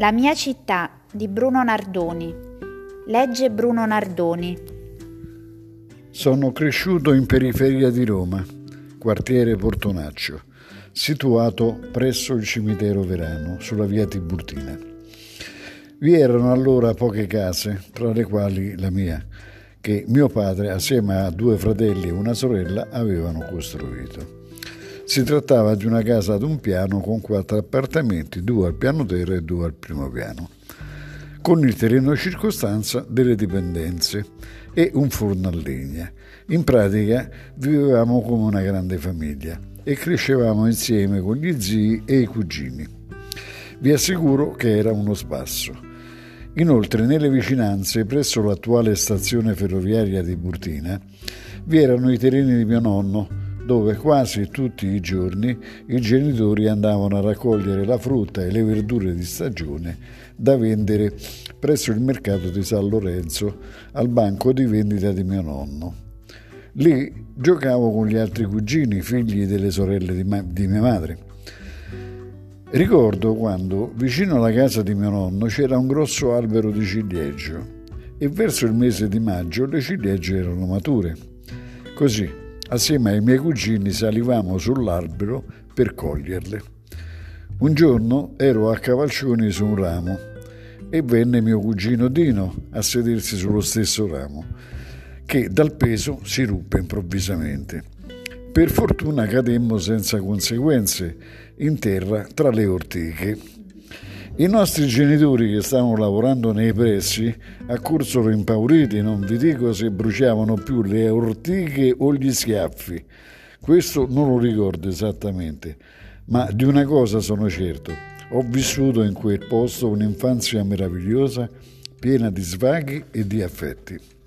La mia città di Bruno Nardoni. Legge Bruno Nardoni. Sono cresciuto in periferia di Roma, quartiere Portonaccio, situato presso il cimitero Verano, sulla via Tiburtina. Vi erano allora poche case, tra le quali la mia, che mio padre, assieme a due fratelli e una sorella, avevano costruito. Si trattava di una casa ad un piano con quattro appartamenti, due al piano terra e due al primo piano, con il terreno circostanza delle dipendenze e un forno a legna. In pratica vivevamo come una grande famiglia e crescevamo insieme con gli zii e i cugini. Vi assicuro che era uno spasso. Inoltre, nelle vicinanze, presso l'attuale stazione ferroviaria di Burtina, vi erano i terreni di mio nonno dove quasi tutti i giorni i genitori andavano a raccogliere la frutta e le verdure di stagione da vendere presso il mercato di San Lorenzo al banco di vendita di mio nonno. Lì giocavo con gli altri cugini, figli delle sorelle di, ma- di mia madre. Ricordo quando vicino alla casa di mio nonno c'era un grosso albero di ciliegio e verso il mese di maggio le ciliegie erano mature. Così Assieme ai miei cugini salivamo sull'albero per coglierle. Un giorno ero a cavalcioni su un ramo e venne mio cugino Dino a sedersi sullo stesso ramo, che dal peso si ruppe improvvisamente. Per fortuna cademmo senza conseguenze in terra tra le ortiche i nostri genitori che stavano lavorando nei pressi accorsero impauriti, non vi dico se bruciavano più le ortiche o gli schiaffi. Questo non lo ricordo esattamente, ma di una cosa sono certo. Ho vissuto in quel posto un'infanzia meravigliosa, piena di svaghi e di affetti.